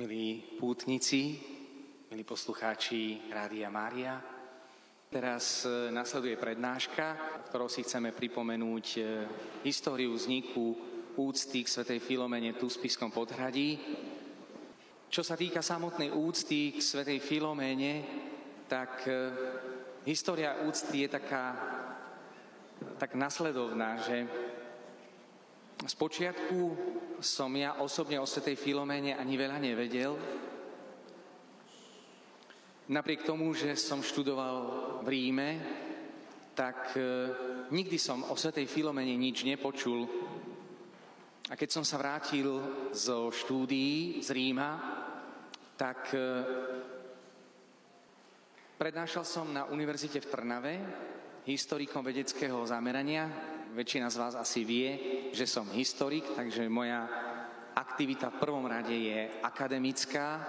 milí pútnici, milí poslucháči Rádia Mária. Teraz e, nasleduje prednáška, ktorou si chceme pripomenúť e, históriu vzniku úcty k svätej Filomene tu v Spiskom podhradí. Čo sa týka samotnej úcty k svätej Filomene, tak e, história úcty je taká tak nasledovná, že Spočiatku som ja osobne o Svetej Filoméne ani veľa nevedel. Napriek tomu, že som študoval v Ríme, tak e, nikdy som o Svetej Filomene nič nepočul. A keď som sa vrátil zo štúdií z Ríma, tak e, prednášal som na univerzite v Trnave historikom vedeckého zamerania väčšina z vás asi vie, že som historik, takže moja aktivita v prvom rade je akademická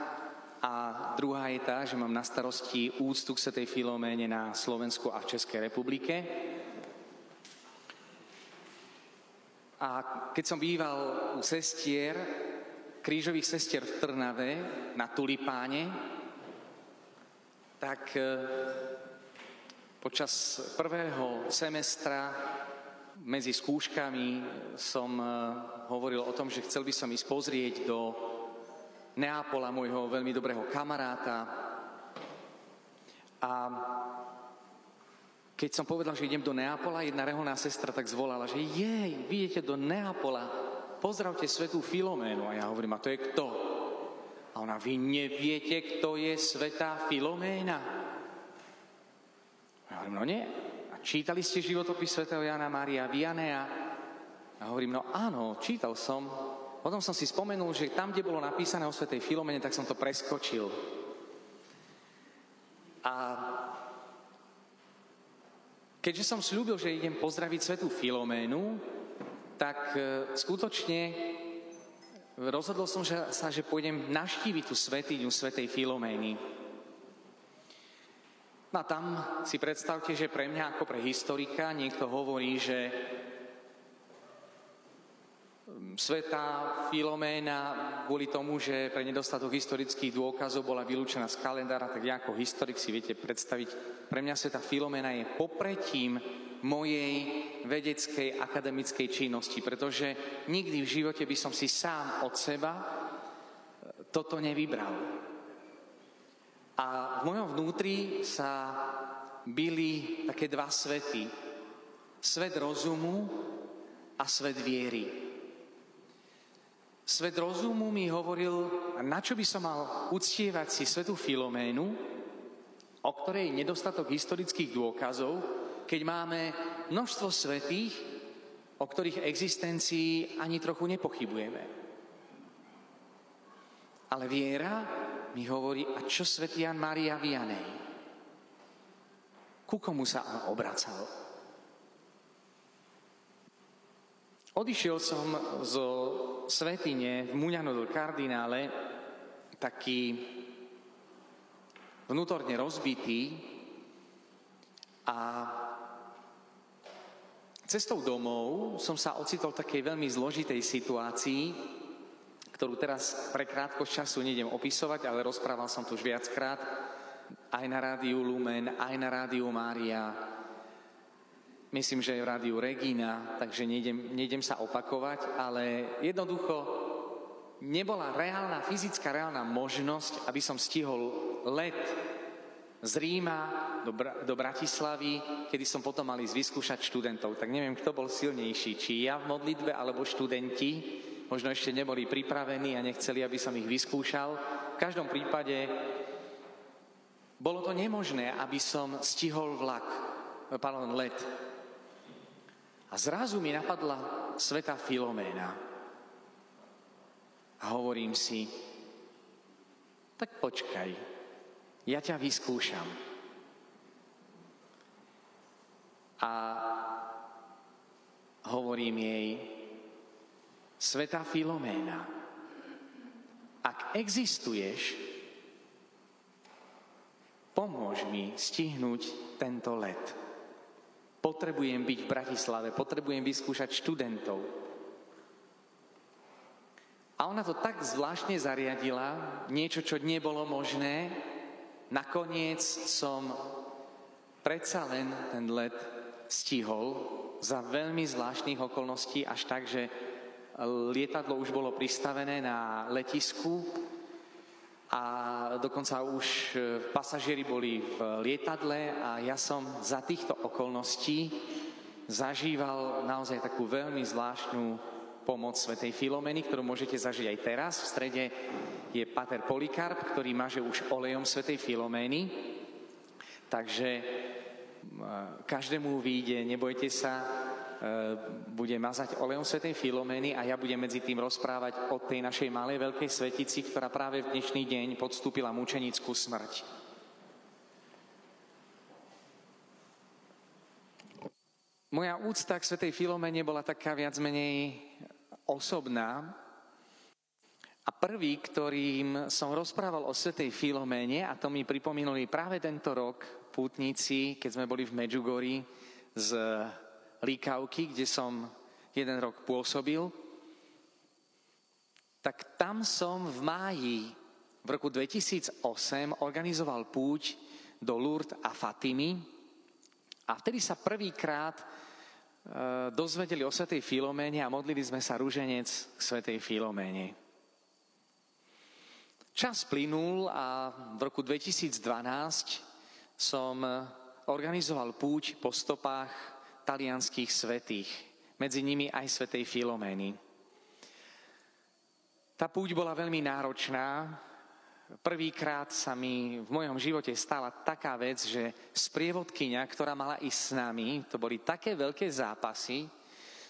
a druhá je tá, že mám na starosti úctu k Svetej Filoméne na Slovensku a v Českej republike. A keď som býval u sestier, krížových sestier v Trnave na Tulipáne, tak eh, počas prvého semestra medzi skúškami som eh, hovoril o tom, že chcel by som ísť pozrieť do Neapola, môjho veľmi dobrého kamaráta. A keď som povedal, že idem do Neapola, jedna reholná sestra tak zvolala, že jej, vy idete do Neapola, pozdravte svetú Filoménu. A ja hovorím, a to je kto? A ona, vy neviete, kto je svetá Filoména? Ja hovorím, no nie, čítali ste životopis svätého Jana Mária Vianea? A hovorím, no áno, čítal som. Potom som si spomenul, že tam, kde bolo napísané o svätej Filomene, tak som to preskočil. A keďže som slúbil, že idem pozdraviť svetú Filoménu, tak e, skutočne rozhodol som sa, že pôjdem naštíviť tú svetiňu svetej Filomény. No a tam si predstavte, že pre mňa ako pre historika niekto hovorí, že mm, Sveta Filoména kvôli tomu, že pre nedostatok historických dôkazov bola vylúčená z kalendára, tak ja ako historik si viete predstaviť, pre mňa Sveta Filoména je popretím mojej vedeckej akademickej činnosti, pretože nikdy v živote by som si sám od seba e, toto nevybral. A v mojom vnútri sa byli také dva svety. Svet rozumu a svet viery. Svet rozumu mi hovoril, na čo by som mal uctievať si svetu Filoménu, o ktorej je nedostatok historických dôkazov, keď máme množstvo svetých, o ktorých existencii ani trochu nepochybujeme. Ale viera mi hovorí, a čo svätý Jan Mária Vianej? Ku komu sa on obracal? Odišiel som zo svetine v Muňano do kardinále taký vnútorne rozbitý a cestou domov som sa ocitol v takej veľmi zložitej situácii, ktorú teraz pre krátkosť času nejdem opisovať, ale rozprával som tu už viackrát, aj na rádiu Lumen, aj na rádiu Mária, myslím, že aj v rádiu Regina, takže nejdem, nejdem sa opakovať, ale jednoducho nebola reálna, fyzická reálna možnosť, aby som stihol let z Ríma do, Bra- do Bratislavy, kedy som potom mali vyskúšať študentov. Tak neviem, kto bol silnejší, či ja v modlitbe, alebo študenti možno ešte neboli pripravení a nechceli, aby som ich vyskúšal. V každom prípade bolo to nemožné, aby som stihol vlak, pardon, let. A zrazu mi napadla sveta Filoména. A hovorím si, tak počkaj, ja ťa vyskúšam. A hovorím jej, Sveta Filoména, ak existuješ, pomôž mi stihnúť tento let. Potrebujem byť v Bratislave, potrebujem vyskúšať študentov. A ona to tak zvláštne zariadila, niečo, čo nebolo možné. Nakoniec som predsa len ten let stihol za veľmi zvláštnych okolností, až tak, že lietadlo už bolo pristavené na letisku a dokonca už e, pasažieri boli v lietadle a ja som za týchto okolností zažíval naozaj takú veľmi zvláštnu pomoc Svetej Filomeny, ktorú môžete zažiť aj teraz. V strede je Pater Polikarp, ktorý maže už olejom Svetej Filomény. Takže e, každému vyjde, nebojte sa, bude mazať olejom Svetej Filomény a ja budem medzi tým rozprávať o tej našej malej veľkej svetici, ktorá práve v dnešný deň podstúpila mučenickú smrť. Moja úcta k Svetej Filomene bola taká viac menej osobná. A prvý, ktorým som rozprával o Svetej Filoméne, a to mi pripomínali práve tento rok pútnici, keď sme boli v Medjugorji z Líkavky, kde som jeden rok pôsobil, tak tam som v máji v roku 2008 organizoval púť do Lourdes a Fatimy a vtedy sa prvýkrát e, dozvedeli o Svetej Filoméne a modlili sme sa rúženec k Svetej Filoméne. Čas plynul a v roku 2012 som organizoval púť po stopách talianských svetých, medzi nimi aj svetej Filomény. Tá púť bola veľmi náročná. Prvýkrát sa mi v mojom živote stala taká vec, že sprievodkynia, ktorá mala ísť s nami, to boli také veľké zápasy,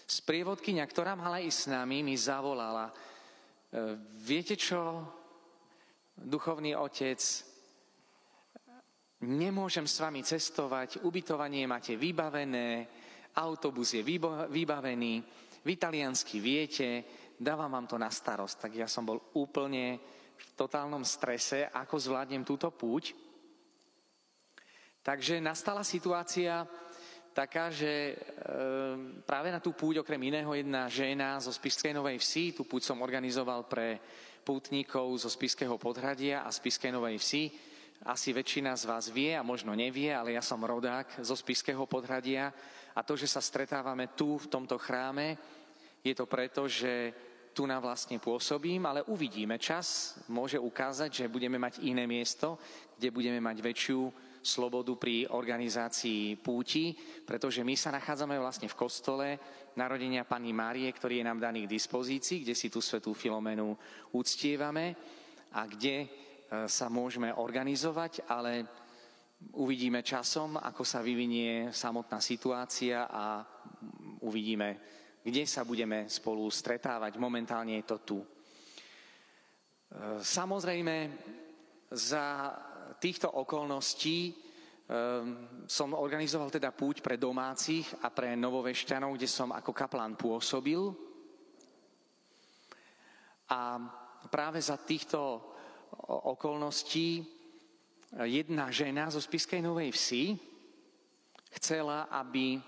sprievodkynia, ktorá mala ísť s nami, mi zavolala, e, viete čo, duchovný otec, nemôžem s vami cestovať, ubytovanie máte vybavené, autobus je vybavený, v italiansky viete, dávam vám to na starosť. Tak ja som bol úplne v totálnom strese, ako zvládnem túto púť. Takže nastala situácia taká, že e, práve na tú púť okrem iného jedna žena zo Spiskej Novej Vsi, tú púť som organizoval pre pútnikov zo Spiského podhradia a Spiskej Novej Vsi, asi väčšina z vás vie a možno nevie, ale ja som rodák zo Spiského podhradia a to, že sa stretávame tu v tomto chráme, je to preto, že tu na vlastne pôsobím, ale uvidíme. Čas môže ukázať, že budeme mať iné miesto, kde budeme mať väčšiu slobodu pri organizácii púti, pretože my sa nachádzame vlastne v kostole narodenia Pani Márie, ktorý je nám daný k dispozícii, kde si tú svetú Filomenu uctievame a kde E, sa môžeme organizovať, ale uvidíme časom, ako sa vyvinie samotná situácia a uvidíme, kde sa budeme spolu stretávať. Momentálne je to tu. E, samozrejme, za týchto okolností e, som organizoval teda púť pre domácich a pre novovešťanov, kde som ako kaplán pôsobil. A práve za týchto okolností jedna žena zo Spiskej Novej Vsi chcela, aby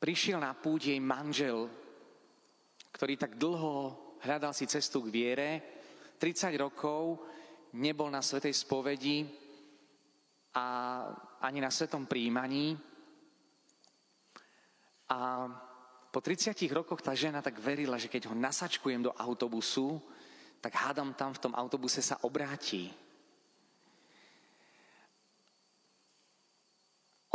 prišiel na púť jej manžel, ktorý tak dlho hľadal si cestu k viere, 30 rokov nebol na svetej spovedi a ani na svetom príjmaní. A po 30 rokoch tá žena tak verila, že keď ho nasačkujem do autobusu, tak hádam tam v tom autobuse sa obráti.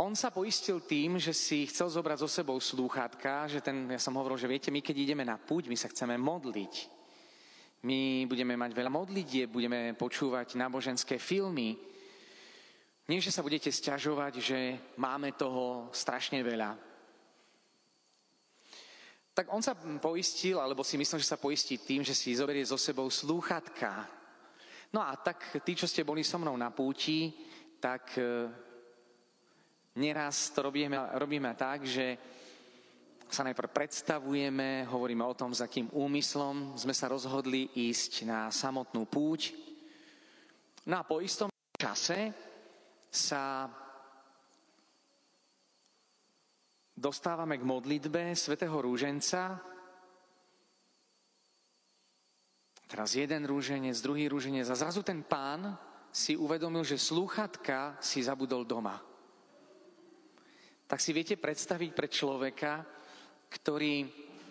On sa poistil tým, že si chcel zobrať so sebou slúchatka, že ten, ja som hovoril, že viete, my keď ideme na púť, my sa chceme modliť. My budeme mať veľa modlitie, budeme počúvať náboženské filmy. Nie, že sa budete sťažovať, že máme toho strašne veľa. Tak on sa poistil, alebo si myslím, že sa poistí tým, že si zoberie so sebou slúchatka. No a tak tí, čo ste boli so mnou na púti, tak e, neraz to robíme, robíme tak, že sa najprv predstavujeme, hovoríme o tom, s akým úmyslom sme sa rozhodli ísť na samotnú púť. No a po istom čase sa dostávame k modlitbe svätého Rúženca. Teraz jeden rúženec, druhý rúženec a zrazu ten pán si uvedomil, že slúchatka si zabudol doma. Tak si viete predstaviť pre človeka, ktorý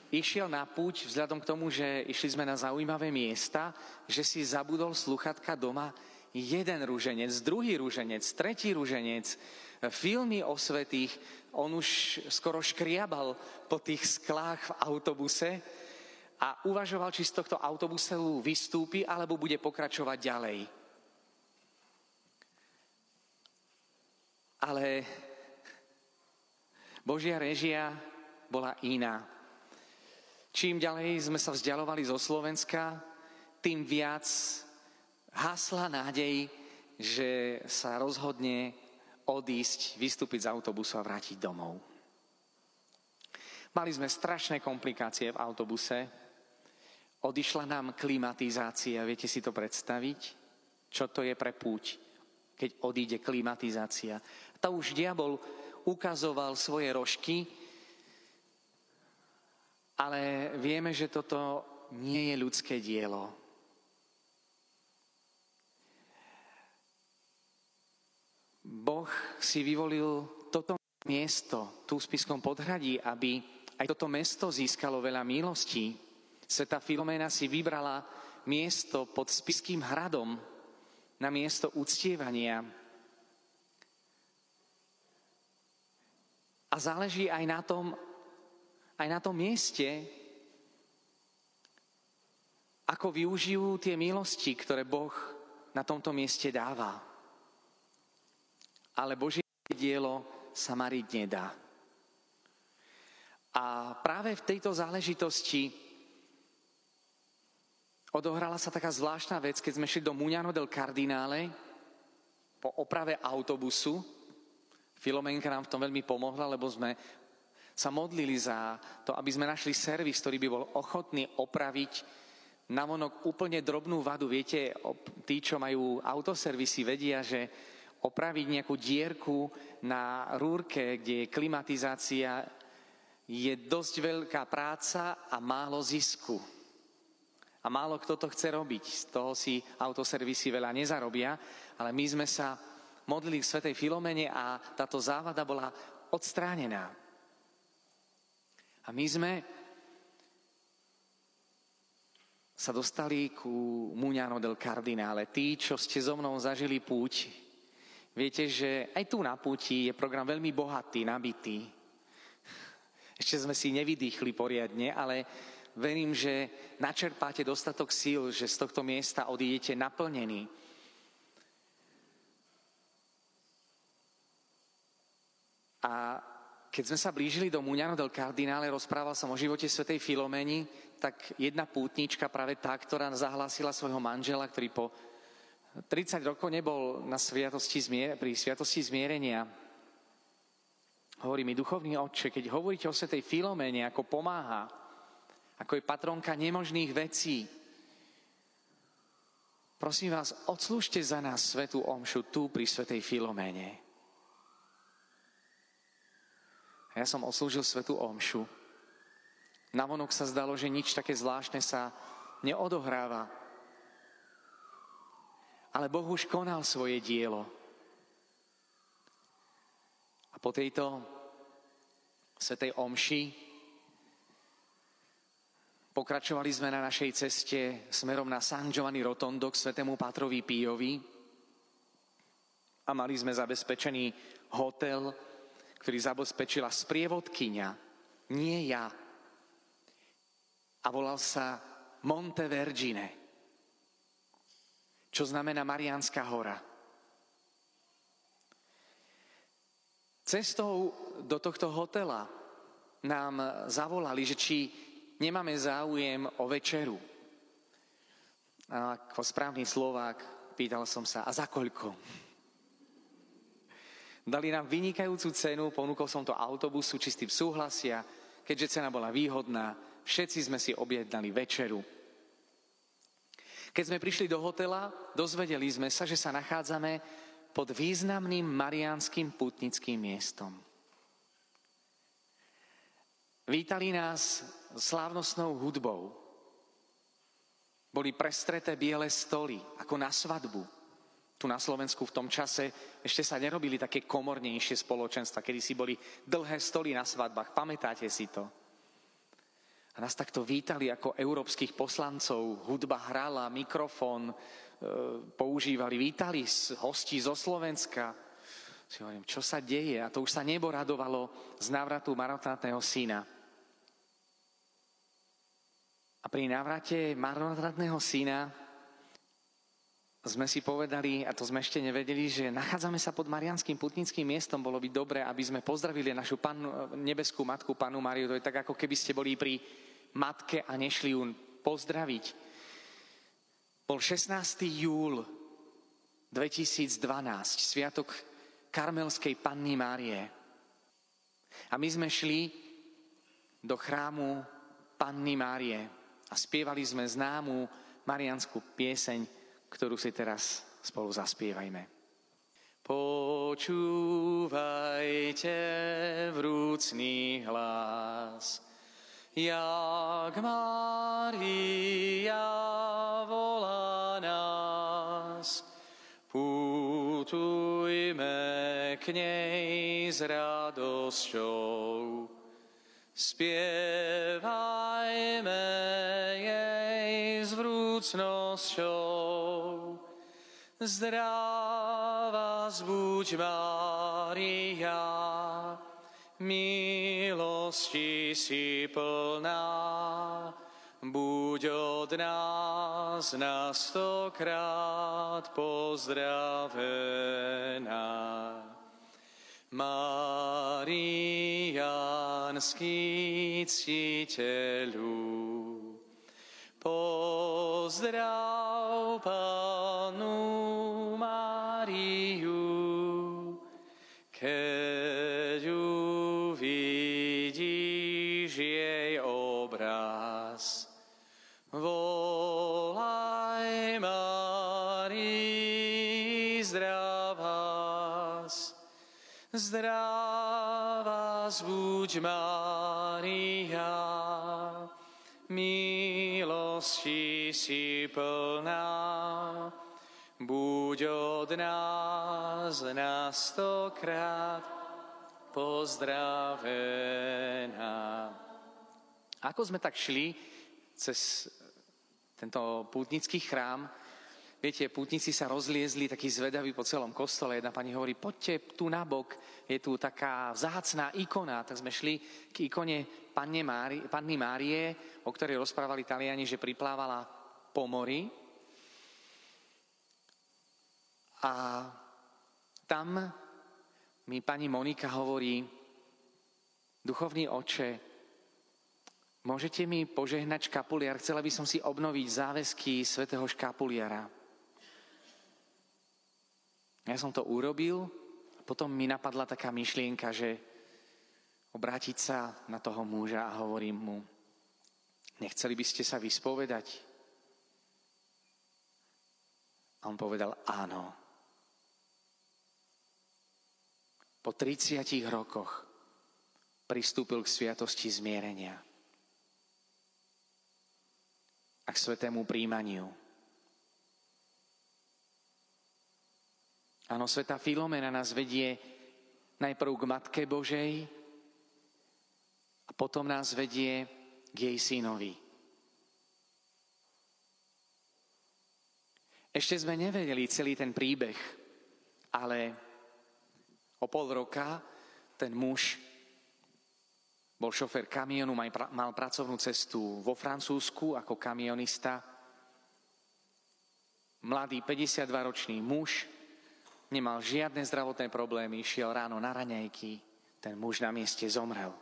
išiel na púť vzhľadom k tomu, že išli sme na zaujímavé miesta, že si zabudol sluchatka doma jeden rúženec, druhý rúženec, tretí rúženec, filmy o svetých, on už skoro škriabal po tých sklách v autobuse a uvažoval, či z tohto autobuselu vystúpi, alebo bude pokračovať ďalej. Ale Božia režia bola iná. Čím ďalej sme sa vzdialovali zo Slovenska, tým viac hasla nádej, že sa rozhodne odísť, vystúpiť z autobusu a vrátiť domov. Mali sme strašné komplikácie v autobuse. Odišla nám klimatizácia, viete si to predstaviť? Čo to je pre púť, keď odíde klimatizácia? To už diabol ukazoval svoje rožky, ale vieme, že toto nie je ľudské dielo. Boh si vyvolil toto miesto tu v Spiskom podhradí, aby aj toto mesto získalo veľa milostí. Sveta Filoména si vybrala miesto pod Spiským hradom na miesto uctievania. A záleží aj na tom, aj na tom mieste, ako využijú tie milosti, ktoré Boh na tomto mieste dáva ale Božie dielo sa mariť nedá. A práve v tejto záležitosti odohrala sa taká zvláštna vec, keď sme šli do Muňano del Cardinale po oprave autobusu. Filomenka nám v tom veľmi pomohla, lebo sme sa modlili za to, aby sme našli servis, ktorý by bol ochotný opraviť navonok úplne drobnú vadu. Viete, tí, čo majú autoservisy, vedia, že opraviť nejakú dierku na rúrke, kde je klimatizácia, je dosť veľká práca a málo zisku. A málo kto to chce robiť. Z toho si autoservisy veľa nezarobia, ale my sme sa modlili k Svetej Filomene a táto závada bola odstránená. A my sme sa dostali ku Muňano del Cardinale. Tí, čo ste so mnou zažili púť, Viete, že aj tu na púti je program veľmi bohatý, nabitý. Ešte sme si nevydýchli poriadne, ale verím, že načerpáte dostatok síl, že z tohto miesta odídete naplnení. A keď sme sa blížili do Muňano del Cardinále, rozprával som o živote svätej Filomeni, tak jedna pútnička, práve tá, ktorá zahlásila svojho manžela, ktorý po 30 rokov nebol na sviatosti zmier- pri sviatosti zmierenia. Hovorí mi, duchovný otče, keď hovoríte o svetej Filomene, ako pomáha, ako je patronka nemožných vecí, prosím vás, odslúžte za nás svetú omšu tu pri svetej Filomene. A ja som odslúžil svetú omšu. Navonok sa zdalo, že nič také zvláštne sa neodohráva ale Boh už konal svoje dielo. A po tejto svetej omši pokračovali sme na našej ceste smerom na San Giovanni Rotondo k svetému Pátrovi Píjovi a mali sme zabezpečený hotel, ktorý zabezpečila sprievodkynia, nie ja. A volal sa Monte Vergine čo znamená Mariánska hora. Cestou do tohto hotela nám zavolali, že či nemáme záujem o večeru. A ako správny Slovák pýtal som sa, a za koľko? Dali nám vynikajúcu cenu, ponúkol som to autobusu, či s tým súhlasia, keďže cena bola výhodná, všetci sme si objednali večeru. Keď sme prišli do hotela, dozvedeli sme sa, že sa nachádzame pod významným mariánskym putnickým miestom. Vítali nás slávnostnou hudbou. Boli prestreté biele stoly, ako na svadbu. Tu na Slovensku v tom čase ešte sa nerobili také komornejšie spoločenstva, kedy si boli dlhé stoly na svadbách. Pamätáte si to? A nás takto vítali ako európskych poslancov. Hudba hrala, mikrofón e, používali, vítali hostí zo Slovenska. Si hovorím, čo sa deje? A to už sa nebo radovalo z návratu marotátneho syna. A pri návrate marnotratného syna sme si povedali, a to sme ešte nevedeli, že nachádzame sa pod Marianským putnickým miestom, bolo by dobré, aby sme pozdravili našu panu, nebeskú matku, panu Mariu. To je tak, ako keby ste boli pri matke a nešli ju pozdraviť. Bol 16. júl 2012, sviatok Karmelskej panny Márie. A my sme šli do chrámu Panny Márie a spievali sme známu marianskú pieseň, ktorú si teraz spolu zaspievajme. Počúvajte vrúcný hlas, jak Maria volá nás. Putujme k nej s radosťou, spievajme budúcnosťou. Zdravá zbuď Mária, milosti si plná, buď od nás na stokrát pozdravená. Marianský ctiteľu, Pozdrav Panu Máriu, keď buď Mária, milosti si plná, buď od nás na stokrát pozdravená. Ako sme tak šli cez tento pútnický chrám, viete, pútnici sa rozliezli takí zvedaví po celom kostole. Jedna pani hovorí, poďte tu na bok, je tu taká vzácná ikona. Tak sme šli k ikone Panny Márie, Panny Márie o ktorej rozprávali Taliani, že priplávala po mori. A tam mi pani Monika hovorí, duchovný oče, môžete mi požehnať škapuliar, chcela by som si obnoviť záväzky svätého škapuliara. Ja som to urobil, a potom mi napadla taká myšlienka, že obrátiť sa na toho muža a hovorím mu, Nechceli by ste sa vyspovedať? A on povedal áno. Po 30 rokoch pristúpil k sviatosti zmierenia a k svetému príjmaniu. Áno, sveta Filomena nás vedie najprv k Matke Božej a potom nás vedie k jej synovi. Ešte sme nevedeli celý ten príbeh, ale o pol roka ten muž bol šofer kamionu, mal pracovnú cestu vo Francúzsku ako kamionista. Mladý 52-ročný muž, nemal žiadne zdravotné problémy, šiel ráno na raňajky, ten muž na mieste zomrel.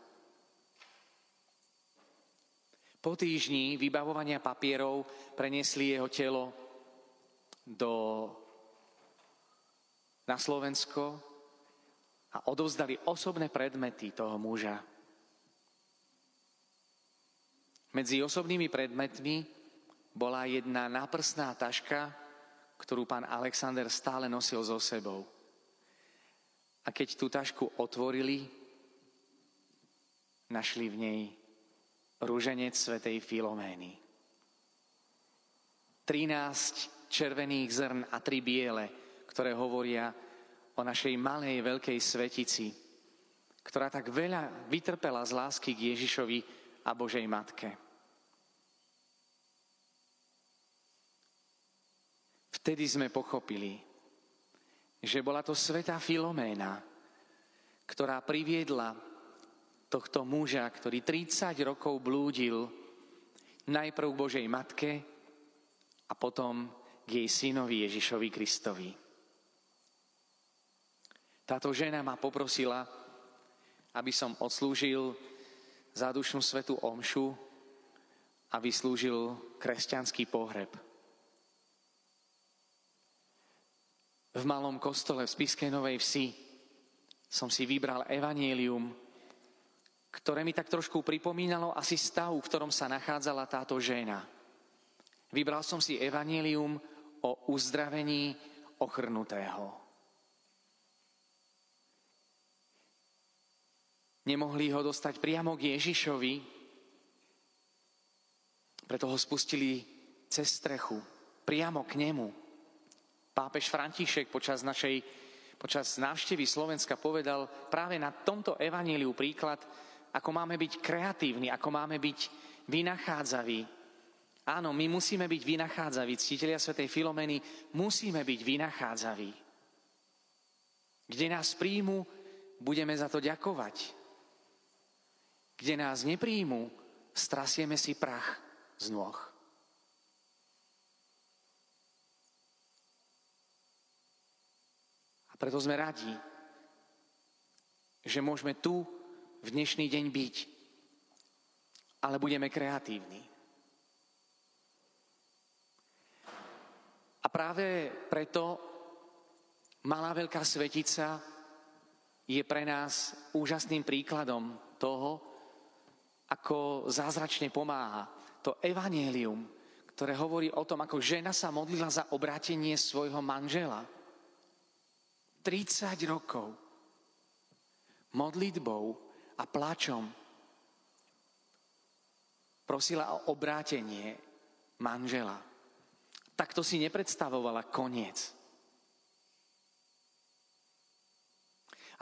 Po týždni vybavovania papierov preniesli jeho telo do, na Slovensko a odovzdali osobné predmety toho muža. Medzi osobnými predmetmi bola jedna náprsná taška, ktorú pán Alexander stále nosil so sebou. A keď tú tašku otvorili, našli v nej rúženec svätej Filomény. 13 červených zrn a tri biele, ktoré hovoria o našej malej veľkej svetici, ktorá tak veľa vytrpela z lásky k Ježišovi a Božej Matke. Vtedy sme pochopili, že bola to svetá Filoména, ktorá priviedla tohto muža, ktorý 30 rokov blúdil najprv k Božej Matke a potom k jej synovi Ježišovi Kristovi. Táto žena ma poprosila, aby som odslúžil zádušnú svetu omšu a vyslúžil kresťanský pohreb. V malom kostole v Spiskej Novej Vsi som si vybral evanielium, ktoré mi tak trošku pripomínalo asi stav, v ktorom sa nachádzala táto žena. Vybral som si evanielium o uzdravení ochrnutého. Nemohli ho dostať priamo k Ježišovi, preto ho spustili cez strechu, priamo k nemu. Pápež František počas našej počas návštevy Slovenska povedal práve na tomto evaníliu príklad, ako máme byť kreatívni, ako máme byť vynachádzaví. Áno, my musíme byť vynachádzaví, ctitelia svätej Filomeny, musíme byť vynachádzaví. Kde nás príjmu, budeme za to ďakovať kde nás nepríjmú, strasieme si prach z nôh. Preto sme radi, že môžeme tu v dnešný deň byť, ale budeme kreatívni. A práve preto malá veľká svetica je pre nás úžasným príkladom toho, ako zázračne pomáha. To evanelium, ktoré hovorí o tom, ako žena sa modlila za obrátenie svojho manžela. 30 rokov modlitbou a plačom prosila o obrátenie manžela. Takto si nepredstavovala koniec.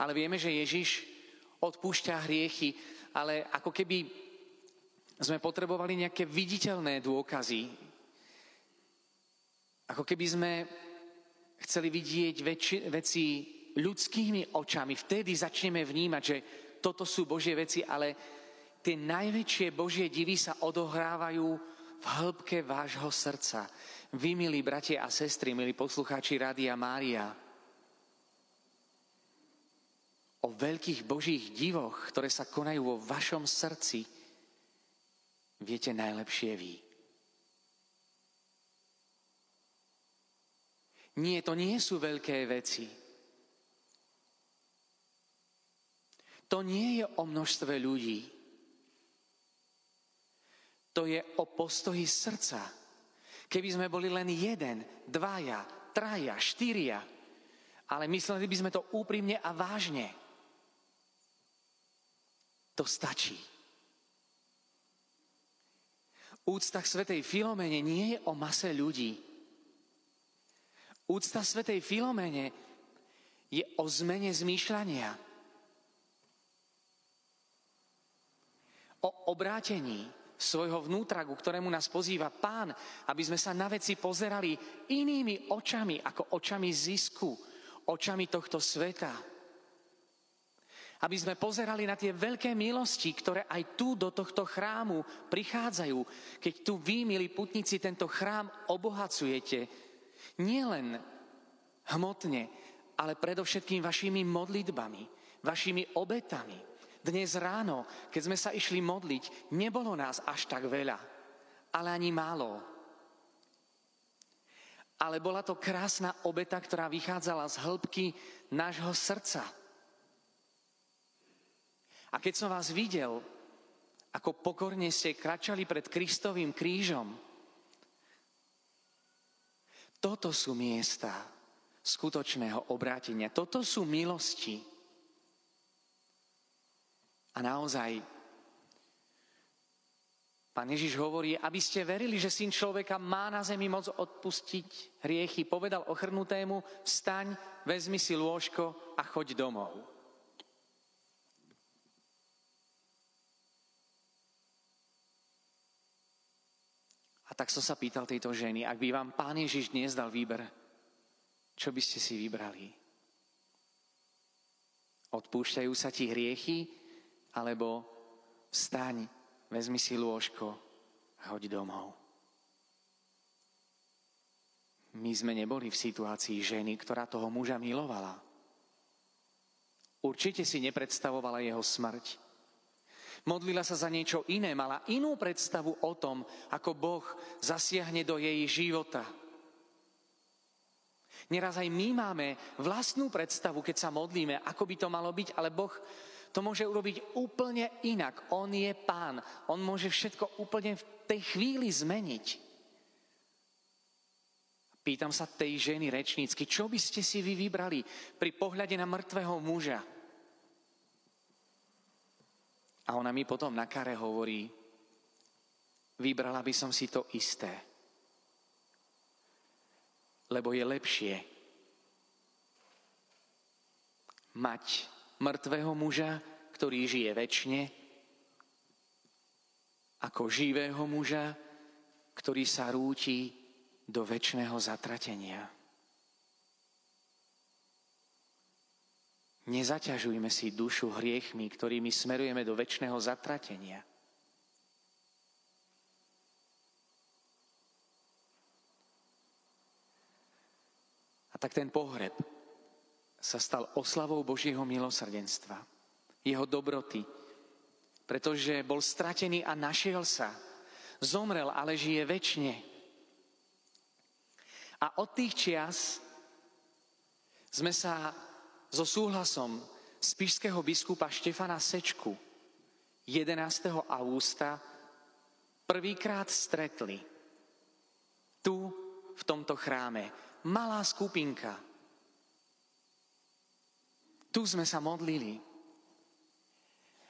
Ale vieme, že Ježiš odpúšťa hriechy ale ako keby sme potrebovali nejaké viditeľné dôkazy. Ako keby sme chceli vidieť väčši, veci ľudskými očami. Vtedy začneme vnímať, že toto sú Božie veci, ale tie najväčšie Božie divy sa odohrávajú v hĺbke vášho srdca. Vy, milí bratia a sestry, milí poslucháči Rádia Mária, o veľkých božích divoch, ktoré sa konajú vo vašom srdci, viete najlepšie vy. Nie, to nie sú veľké veci. To nie je o množstve ľudí. To je o postoji srdca. Keby sme boli len jeden, dvaja, traja, štyria, ale mysleli by sme to úprimne a vážne, to stačí. Úcta k Svetej Filomene nie je o mase ľudí. Úcta Svetej Filomene je o zmene zmýšľania. O obrátení svojho vnútra, ku ktorému nás pozýva pán, aby sme sa na veci pozerali inými očami, ako očami zisku, očami tohto sveta. Aby sme pozerali na tie veľké milosti, ktoré aj tu do tohto chrámu prichádzajú. Keď tu vy, milí putníci, tento chrám obohacujete. Nielen hmotne, ale predovšetkým vašimi modlitbami, vašimi obetami. Dnes ráno, keď sme sa išli modliť, nebolo nás až tak veľa, ale ani málo. Ale bola to krásna obeta, ktorá vychádzala z hĺbky nášho srdca a keď som vás videl, ako pokorne ste kračali pred Kristovým krížom, toto sú miesta skutočného obrátenia. Toto sú milosti. A naozaj Pán Ježiš hovorí, aby ste verili, že syn človeka má na zemi moc odpustiť hriechy. Povedal ochrnutému, vstaň, vezmi si lôžko a choď domov. Tak som sa pýtal tejto ženy, ak by vám Pán Ježiš dnes dal výber, čo by ste si vybrali? Odpúšťajú sa ti hriechy, alebo vstaň, vezmi si lôžko a hoď domov. My sme neboli v situácii ženy, ktorá toho muža milovala. Určite si nepredstavovala jeho smrť. Modlila sa za niečo iné, mala inú predstavu o tom, ako Boh zasiahne do jej života. Neraz aj my máme vlastnú predstavu, keď sa modlíme, ako by to malo byť, ale Boh to môže urobiť úplne inak. On je pán. On môže všetko úplne v tej chvíli zmeniť. Pýtam sa tej ženy rečnícky, čo by ste si vy vybrali pri pohľade na mŕtvého muža? A ona mi potom na kare hovorí, vybrala by som si to isté. Lebo je lepšie mať mŕtvého muža, ktorý žije väčšine, ako živého muža, ktorý sa rúti do väčšného zatratenia. Nezaťažujme si dušu hriechmi, ktorými smerujeme do väčšného zatratenia. A tak ten pohreb sa stal oslavou Božieho milosrdenstva, jeho dobroty, pretože bol stratený a našiel sa. Zomrel, ale žije väčšine. A od tých čias sme sa so súhlasom spišského biskupa Štefana Sečku 11. augusta prvýkrát stretli tu v tomto chráme. Malá skupinka, tu sme sa modlili.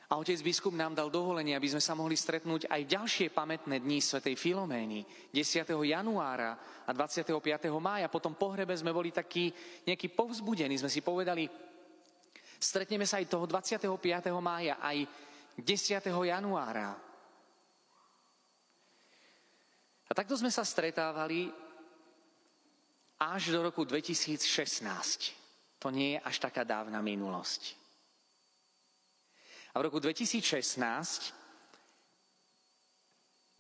A otec biskup nám dal dovolenie, aby sme sa mohli stretnúť aj ďalšie pamätné dni svätej Filomény, 10. januára a 25. mája. Potom pohrebe sme boli takí nejakí povzbudení. Sme si povedali, stretneme sa aj toho 25. mája, aj 10. januára. A takto sme sa stretávali až do roku 2016 to nie je až taká dávna minulosť. A v roku 2016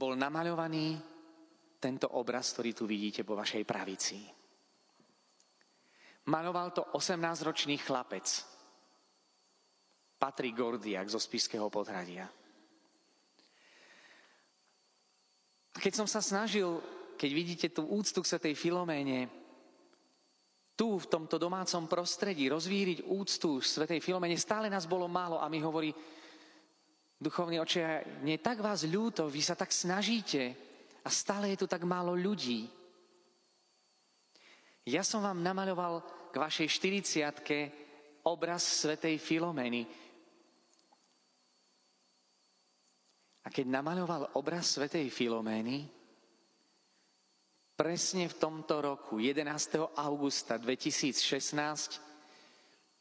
bol namaľovaný tento obraz, ktorý tu vidíte po vašej pravici. Maloval to 18-ročný chlapec, Patrik Gordiak zo Spiského podhradia. A keď som sa snažil, keď vidíte tú úctu k tej Filoméne, tu v tomto domácom prostredí rozvíriť úctu Svetej Filomene, stále nás bolo málo a mi hovorí, duchovný oče, nie tak vás ľúto, vy sa tak snažíte a stále je tu tak málo ľudí. Ja som vám namaľoval k vašej 40 obraz Svetej Filomeny. A keď namaľoval obraz Svetej Filomény, Presne v tomto roku, 11. augusta 2016,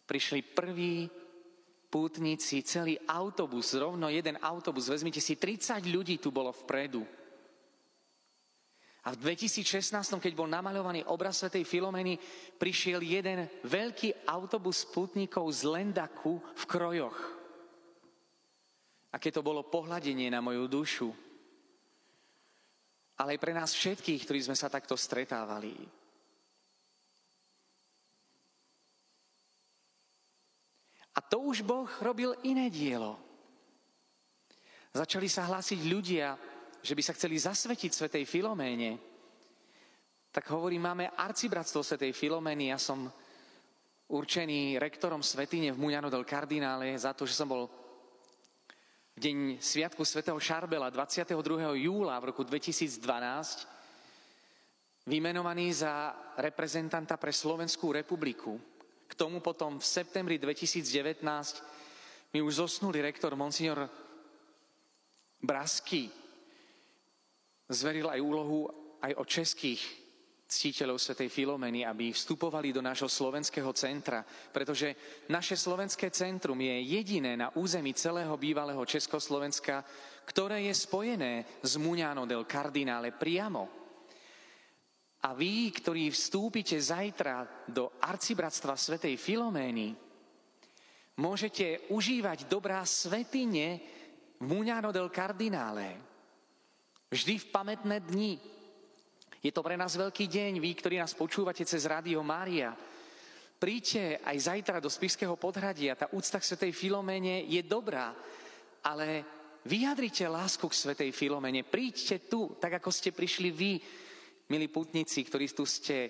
prišli prví pútnici, celý autobus, rovno jeden autobus, vezmite si, 30 ľudí tu bolo vpredu. A v 2016, keď bol namaľovaný obraz svätej Filomeny, prišiel jeden veľký autobus pútnikov z Lendaku v krojoch. Aké to bolo pohľadenie na moju dušu ale aj pre nás všetkých, ktorí sme sa takto stretávali. A to už Boh robil iné dielo. Začali sa hlásiť ľudia, že by sa chceli zasvetiť Svetej Filoméne. Tak hovorí, máme arcibratstvo Svetej Filomény. Ja som určený rektorom Svetine v Muňano del Kardinále za to, že som bol v deň Sviatku svätého Šarbela 22. júla v roku 2012 vymenovaný za reprezentanta pre Slovenskú republiku. K tomu potom v septembri 2019 mi už zosnulý rektor Monsignor Brasky zveril aj úlohu aj o českých ctiteľov svätej Filomeny, aby vstupovali do nášho slovenského centra, pretože naše slovenské centrum je jediné na území celého bývalého Československa, ktoré je spojené s Muňano del Kardinále priamo. A vy, ktorí vstúpite zajtra do arcibratstva svätej Filomény, môžete užívať dobrá svetine v Muňano del Kardinále. Vždy v pamätné dni, je to pre nás veľký deň, vy, ktorí nás počúvate cez Rádio Mária. Príďte aj zajtra do Spišského podhradia. Tá úcta k Svetej Filomene je dobrá, ale vyjadrite lásku k Svetej Filomene. Príďte tu, tak ako ste prišli vy, milí putníci, ktorí tu ste.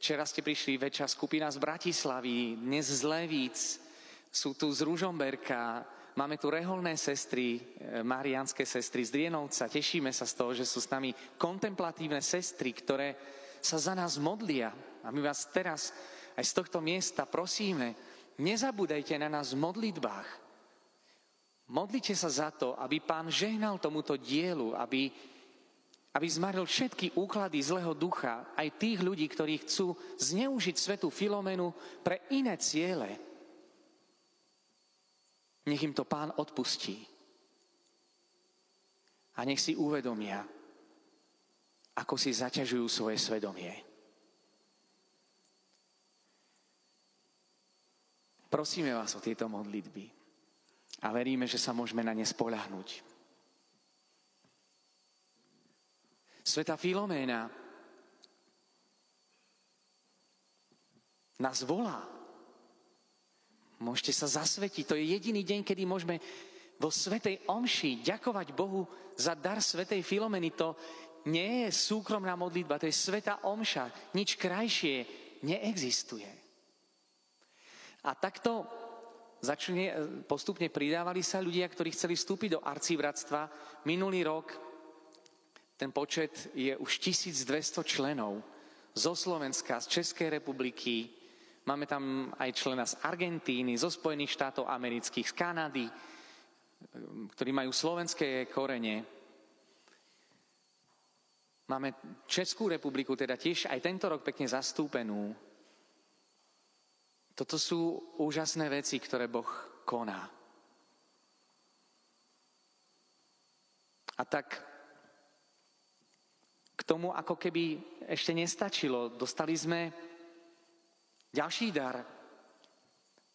Včera ste prišli väčšia skupina z Bratislavy, dnes z Levíc, sú tu z Ružomberka, Máme tu reholné sestry, e, marianské sestry z Drienovca. Tešíme sa z toho, že sú s nami kontemplatívne sestry, ktoré sa za nás modlia. A my vás teraz aj z tohto miesta prosíme, nezabúdajte na nás v modlitbách. Modlite sa za to, aby pán žehnal tomuto dielu, aby, aby zmaril všetky úklady zlého ducha, aj tých ľudí, ktorí chcú zneužiť svetu Filomenu pre iné ciele. Nech im to pán odpustí. A nech si uvedomia, ako si zaťažujú svoje svedomie. Prosíme vás o tieto modlitby a veríme, že sa môžeme na ne spolahnuť. Sveta Filoména nás volá Môžete sa zasvetiť. To je jediný deň, kedy môžeme vo Svetej Omši ďakovať Bohu za dar Svetej Filomeny. To nie je súkromná modlitba, to je Sveta Omša. Nič krajšie neexistuje. A takto začne, postupne pridávali sa ľudia, ktorí chceli vstúpiť do arcívratstva. Minulý rok ten počet je už 1200 členov zo Slovenska, z Českej republiky, Máme tam aj člena z Argentíny, zo Spojených štátov amerických, z Kanady, ktorí majú slovenské korene. Máme Českú republiku, teda tiež aj tento rok pekne zastúpenú. Toto sú úžasné veci, ktoré Boh koná. A tak k tomu ako keby ešte nestačilo. Dostali sme ďalší dar.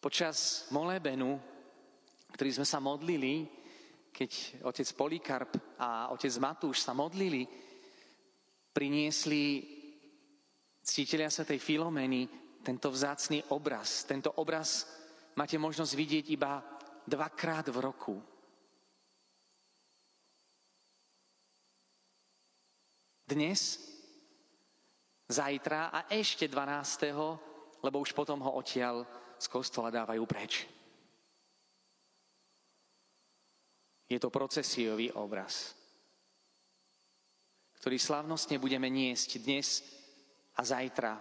Počas molebenu, ktorý sme sa modlili, keď otec Polikarp a otec Matúš sa modlili, priniesli cítelia sa tej Filomeny tento vzácný obraz. Tento obraz máte možnosť vidieť iba dvakrát v roku. Dnes, zajtra a ešte 12 lebo už potom ho odtiaľ z kostola dávajú preč. Je to procesiový obraz, ktorý slavnostne budeme niesť dnes a zajtra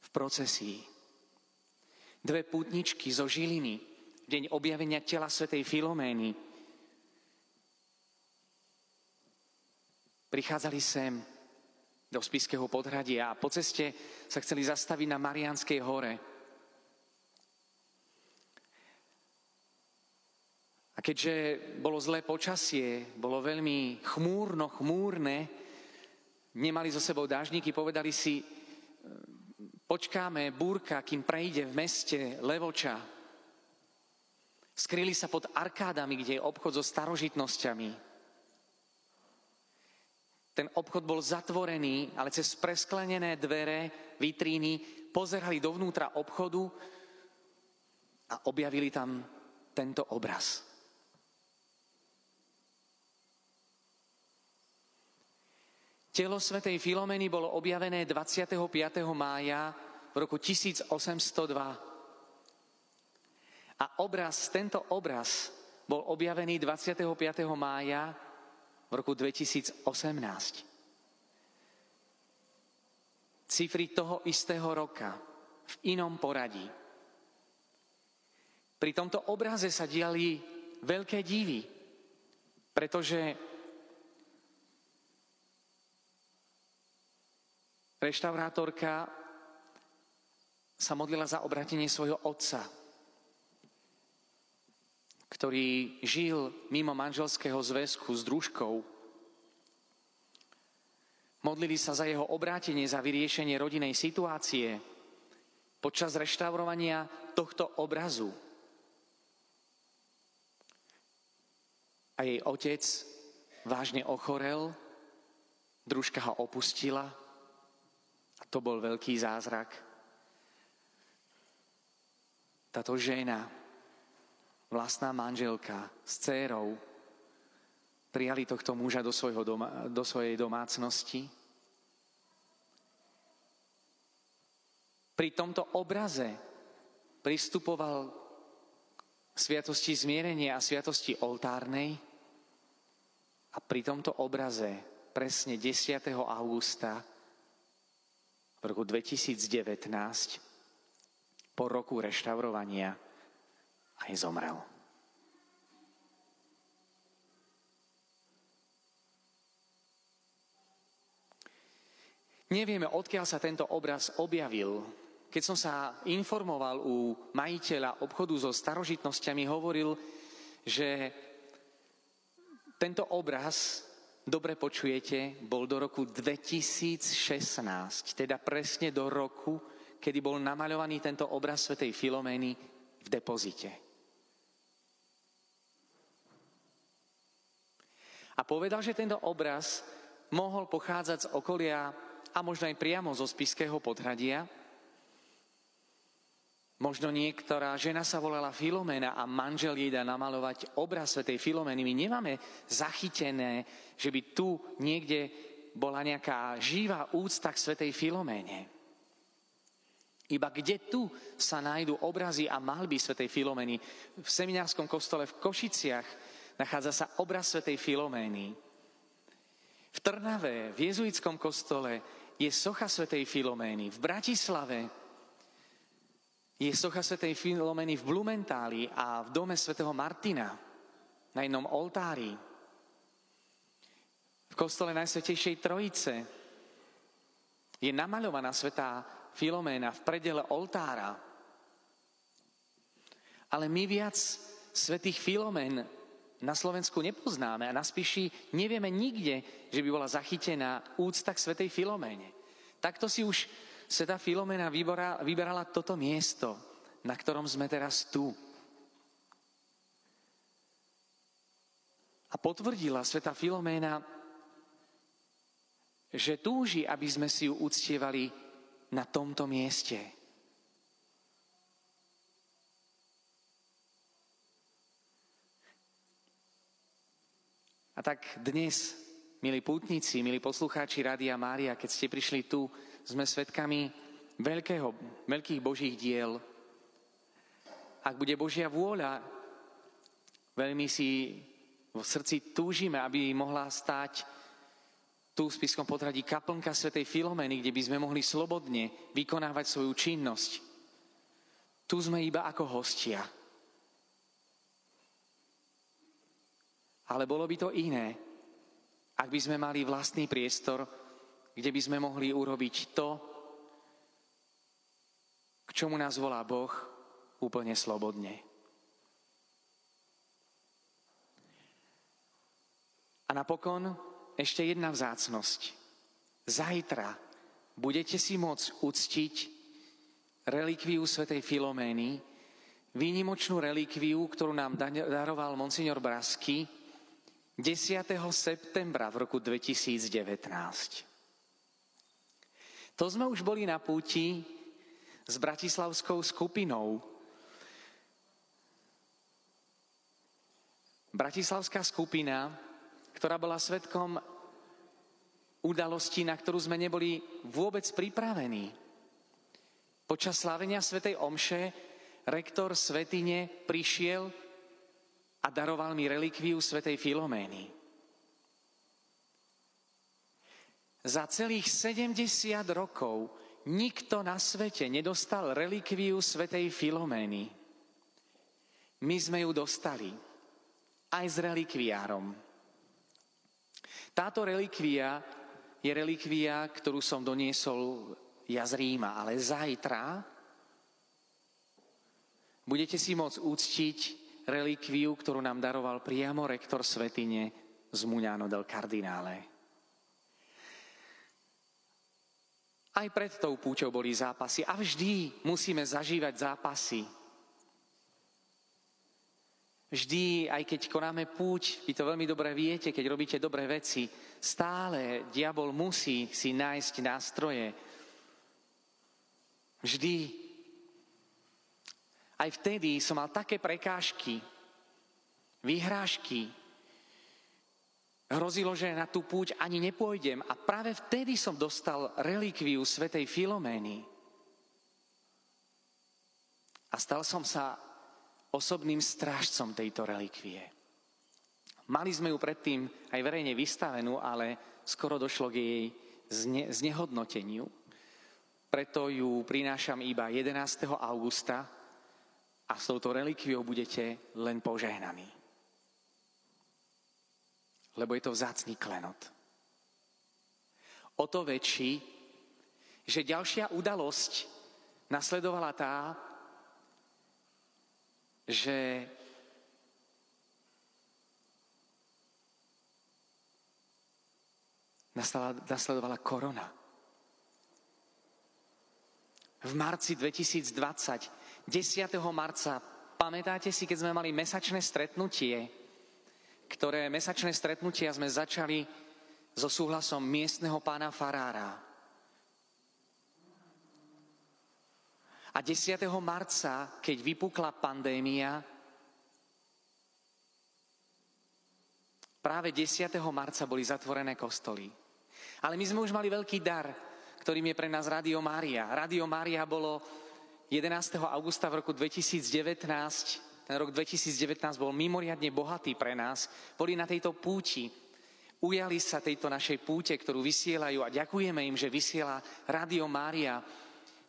v procesii. Dve pútničky zo Žiliny, deň objavenia tela svätej Filomény, prichádzali sem do Spiského podhradia a po ceste sa chceli zastaviť na Marianskej hore. A keďže bolo zlé počasie, bolo veľmi chmúrno, chmúrne, nemali so sebou dážniky, povedali si, počkáme búrka, kým prejde v meste Levoča. Skryli sa pod arkádami, kde je obchod so starožitnosťami. Ten obchod bol zatvorený, ale cez presklenené dvere, vitríny pozerali dovnútra obchodu a objavili tam tento obraz. Telo svätej Filomeny bolo objavené 25. mája v roku 1802. A obraz, tento obraz bol objavený 25. mája v roku 2018. Cifry toho istého roka v inom poradí. Pri tomto obraze sa diali veľké divy, pretože reštaurátorka sa modlila za obratenie svojho otca, ktorý žil mimo manželského zväzku s družkou. Modlili sa za jeho obrátenie, za vyriešenie rodinej situácie počas reštaurovania tohto obrazu. A jej otec vážne ochorel, družka ho opustila a to bol veľký zázrak táto žena, vlastná manželka s dcérou, prijali tohto muža do, svojho doma, do svojej domácnosti. Pri tomto obraze pristupoval sviatosti zmierenia a sviatosti oltárnej a pri tomto obraze presne 10. augusta v roku 2019 po roku reštaurovania aj zomrel. Nevieme, odkiaľ sa tento obraz objavil. Keď som sa informoval u majiteľa obchodu so starožitnosťami, hovoril, že tento obraz, dobre počujete, bol do roku 2016, teda presne do roku, kedy bol namaľovaný tento obraz svätej Filomény v depozite. A povedal, že tento obraz mohol pochádzať z okolia a možno aj priamo zo spiského podhradia. Možno niektorá žena sa volala Filomena a manžel jej dá namalovať obraz svätej Filomény. My nemáme zachytené, že by tu niekde bola nejaká živá úcta k svätej Filoméne. Iba kde tu sa nájdú obrazy a malby svätej Filomeny. V seminárskom kostole v Košiciach nachádza sa obraz svätej Filomény. V Trnave, v jezuitskom kostole je socha svätej Filomény. V Bratislave je socha svätej Filomény v Blumentáli a v dome svätého Martina na jednom oltári. V kostole Najsvetejšej Trojice je namaľovaná svätá Filoména v predele oltára. Ale my viac svetých Filomén na Slovensku nepoznáme a na spíši nevieme nikde, že by bola zachytená úcta k svetej Filoméne. Takto si už sveta Filoména vyberala, vyberala toto miesto, na ktorom sme teraz tu. A potvrdila sveta Filoména, že túži, aby sme si ju uctievali na tomto mieste. A tak dnes, milí pútnici, milí poslucháči Rádia Mária, keď ste prišli tu, sme svedkami veľkého, veľkých božích diel. Ak bude Božia vôľa, veľmi si v srdci túžime, aby mohla stáť tu v Spiskom podradí kaplnka svätej Filomeny, kde by sme mohli slobodne vykonávať svoju činnosť. Tu sme iba ako hostia. Ale bolo by to iné, ak by sme mali vlastný priestor, kde by sme mohli urobiť to, k čomu nás volá Boh úplne slobodne. A napokon ešte jedna vzácnosť. Zajtra budete si môcť uctiť relikviu svätej Filomény, výnimočnú relikviu, ktorú nám daroval monsignor Brasky 10. septembra v roku 2019. To sme už boli na púti s bratislavskou skupinou. Bratislavská skupina ktorá bola svetkom udalosti, na ktorú sme neboli vôbec pripravení. Počas slávenia Svetej Omše rektor Svetine prišiel a daroval mi relikviu Svetej Filomény. Za celých 70 rokov nikto na svete nedostal relikviu Svetej Filomény. My sme ju dostali aj s relikviárom. Táto relikvia je relikvia, ktorú som doniesol ja z Ríma, ale zajtra budete si môcť úctiť relikviu, ktorú nám daroval priamo rektor Svetine z Muňano del Cardinale. Aj pred tou púťou boli zápasy a vždy musíme zažívať zápasy. Vždy, aj keď konáme púť, vy to veľmi dobre viete, keď robíte dobré veci, stále diabol musí si nájsť nástroje. Vždy. Aj vtedy som mal také prekážky, vyhrážky, Hrozilo, že na tú púť ani nepôjdem a práve vtedy som dostal relikviu svätej Filomény. A stal som sa osobným strážcom tejto relikvie. Mali sme ju predtým aj verejne vystavenú, ale skoro došlo k jej zne, znehodnoteniu. Preto ju prinášam iba 11. augusta a s touto relikviou budete len požehnaní lebo je to vzácný klenot. O to väčší, že ďalšia udalosť nasledovala tá, že nasledovala korona. V marci 2020, 10. marca, pamätáte si, keď sme mali mesačné stretnutie, ktoré mesačné stretnutia sme začali so súhlasom miestneho pána Farára. A 10. marca, keď vypukla pandémia, práve 10. marca boli zatvorené kostoly. Ale my sme už mali veľký dar, ktorým je pre nás Radio Mária. Radio Mária bolo 11. augusta v roku 2019 ten rok 2019 bol mimoriadne bohatý pre nás. Boli na tejto púti. Ujali sa tejto našej púte, ktorú vysielajú a ďakujeme im, že vysiela Radio Mária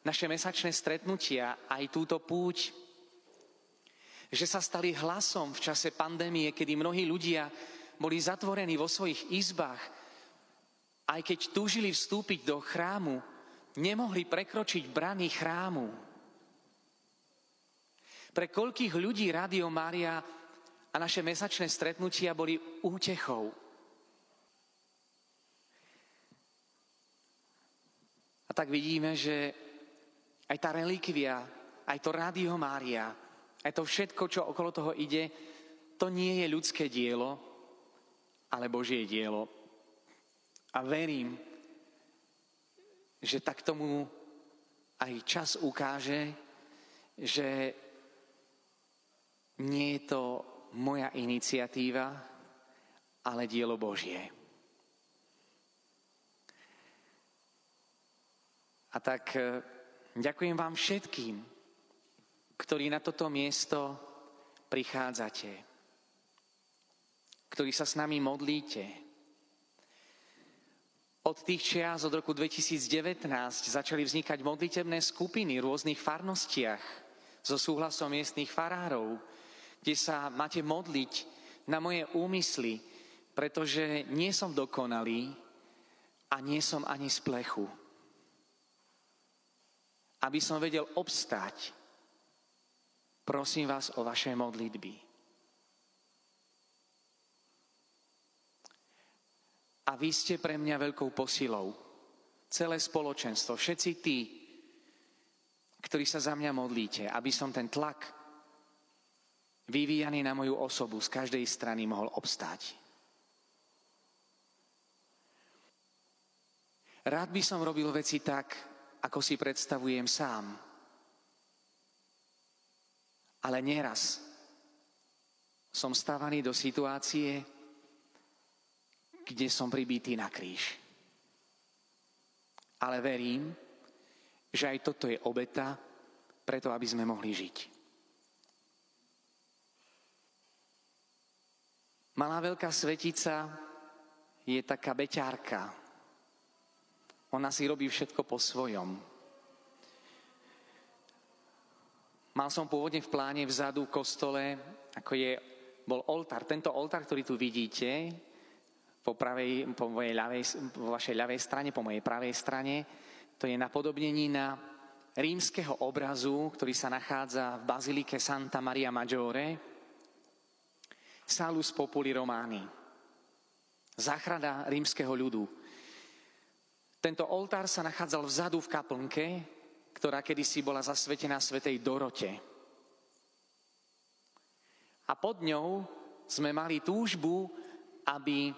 naše mesačné stretnutia, aj túto púť. Že sa stali hlasom v čase pandémie, kedy mnohí ľudia boli zatvorení vo svojich izbách, aj keď túžili vstúpiť do chrámu, nemohli prekročiť brany chrámu. Pre koľkých ľudí Rádio Mária a naše mesačné stretnutia boli útechou. A tak vidíme, že aj tá relikvia, aj to Rádio Mária, aj to všetko, čo okolo toho ide, to nie je ľudské dielo, ale Božie dielo. A verím, že tak tomu aj čas ukáže, že nie je to moja iniciatíva, ale dielo Božie. A tak e, ďakujem vám všetkým, ktorí na toto miesto prichádzate, ktorí sa s nami modlíte. Od tých čias, od roku 2019, začali vznikať modlitebné skupiny v rôznych farnostiach so súhlasom miestných farárov, kde sa máte modliť na moje úmysly, pretože nie som dokonalý a nie som ani z plechu. Aby som vedel obstáť, prosím vás o vaše modlitby. A vy ste pre mňa veľkou posilou. Celé spoločenstvo, všetci tí, ktorí sa za mňa modlíte, aby som ten tlak vyvíjaný na moju osobu z každej strany mohol obstáť. Rád by som robil veci tak, ako si predstavujem sám. Ale nieraz som stávaný do situácie, kde som pribitý na kríž. Ale verím, že aj toto je obeta, preto aby sme mohli žiť. Malá veľká svetica je taká beťárka. Ona si robí všetko po svojom. Mal som pôvodne v pláne vzadu v kostole, ako je, bol oltár. Tento oltár, ktorý tu vidíte, po, pravej, po, mojej ľavej, po vašej ľavej strane, po mojej pravej strane. To je napodobnení na rímskeho obrazu, ktorý sa nachádza v bazilike Santa Maria Maggiore, Salus Populi Romani. Záchrana rímskeho ľudu. Tento oltár sa nachádzal vzadu v kaplnke, ktorá kedysi bola zasvetená svetej Dorote. A pod ňou sme mali túžbu, aby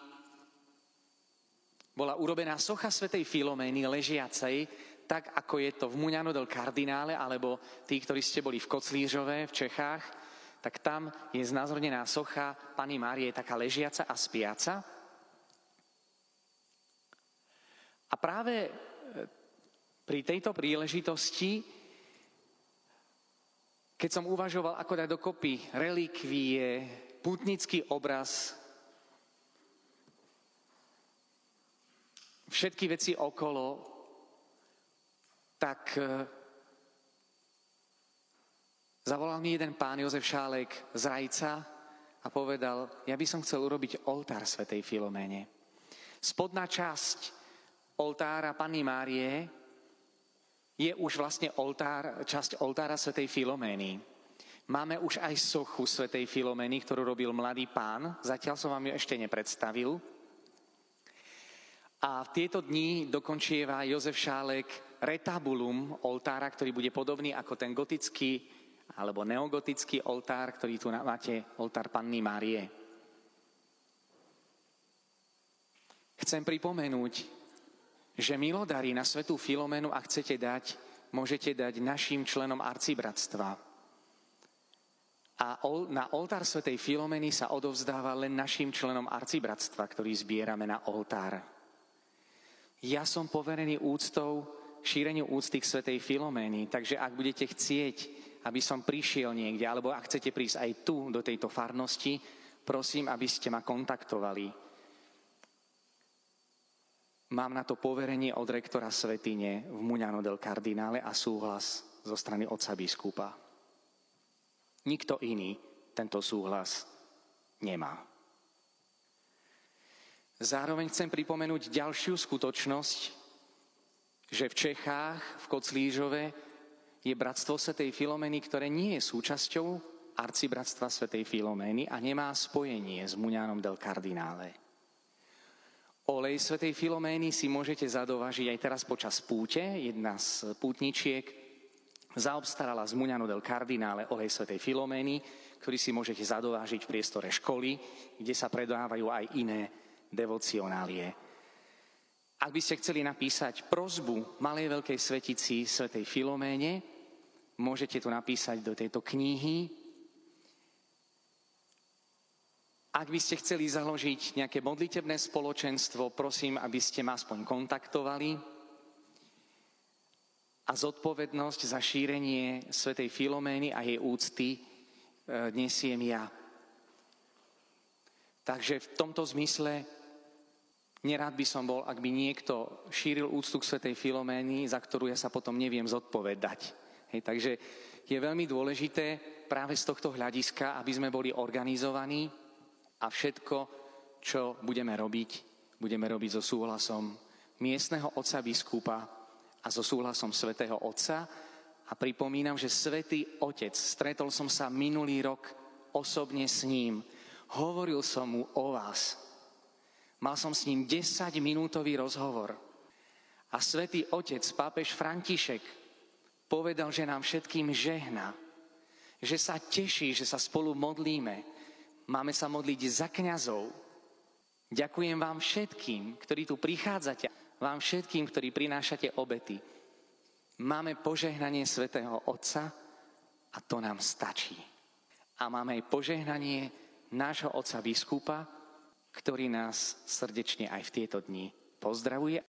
bola urobená socha svätej Filomény ležiacej, tak ako je to v Muňano del Kardinále, alebo tí, ktorí ste boli v Koclížove v Čechách, tak tam je znázornená socha Pany Márie, taká ležiaca a spiaca. A práve e, pri tejto príležitosti, keď som uvažoval, ako dať dokopy relikvie, putnický obraz všetky veci okolo, tak e, zavolal mi jeden pán Jozef Šálek z Rajca a povedal, ja by som chcel urobiť oltár svätej Filoméne. Spodná časť oltára Panny Márie je už vlastne oltár, časť oltára svätej Filomény. Máme už aj sochu svätej Filomény, ktorú robil mladý pán. Zatiaľ som vám ju ešte nepredstavil. A v tieto dni dokončieva Jozef Šálek retabulum oltára, ktorý bude podobný ako ten gotický alebo neogotický oltár, ktorý tu máte, oltár Panny Márie. Chcem pripomenúť, že milodary na svetú Filomenu, ak chcete dať, môžete dať našim členom arcibratstva. A na oltár svetej Filomeny sa odovzdáva len našim členom arcibratstva, ktorý zbierame na oltár. Ja som poverený úctou, šíreniu úcty k Svetej Filomény, takže ak budete chcieť, aby som prišiel niekde, alebo ak chcete prísť aj tu, do tejto farnosti, prosím, aby ste ma kontaktovali. Mám na to poverenie od rektora Svetine v Muňano del Kardinále a súhlas zo strany otca biskupa. Nikto iný tento súhlas nemá. Zároveň chcem pripomenúť ďalšiu skutočnosť, že v Čechách, v Koclížove, je bratstvo Svetej Filomeny, ktoré nie je súčasťou arcibratstva Svetej Filomény a nemá spojenie s Muňánom del Kardinále. Olej Svetej Filomény si môžete zadovažiť aj teraz počas púte. Jedna z pútničiek zaobstarala z Muňano del Kardinále olej Svetej Filomény, ktorý si môžete zadovážiť v priestore školy, kde sa predávajú aj iné devocionálie. Ak by ste chceli napísať prozbu Malej Veľkej Svetici Svetej Filoméne, môžete to napísať do tejto knihy. Ak by ste chceli založiť nejaké modlitebné spoločenstvo, prosím, aby ste ma aspoň kontaktovali. A zodpovednosť za šírenie Svetej Filomény a jej úcty e, nesiem ja. Takže v tomto zmysle Nerád by som bol, ak by niekto šíril úctu k Svetej Filomény, za ktorú ja sa potom neviem zodpovedať. Hej, takže je veľmi dôležité práve z tohto hľadiska, aby sme boli organizovaní a všetko, čo budeme robiť, budeme robiť so súhlasom miestneho otca biskupa a so súhlasom svätého Otca. A pripomínam, že svätý Otec, stretol som sa minulý rok osobne s ním, hovoril som mu o vás, Mal som s ním 10-minútový rozhovor. A svätý otec, pápež František, povedal, že nám všetkým žehna, že sa teší, že sa spolu modlíme. Máme sa modliť za kňazov. Ďakujem vám všetkým, ktorí tu prichádzate, vám všetkým, ktorí prinášate obety. Máme požehnanie svätého Otca a to nám stačí. A máme aj požehnanie nášho Otca biskupa, ktorý nás srdečne aj v tieto dni pozdravuje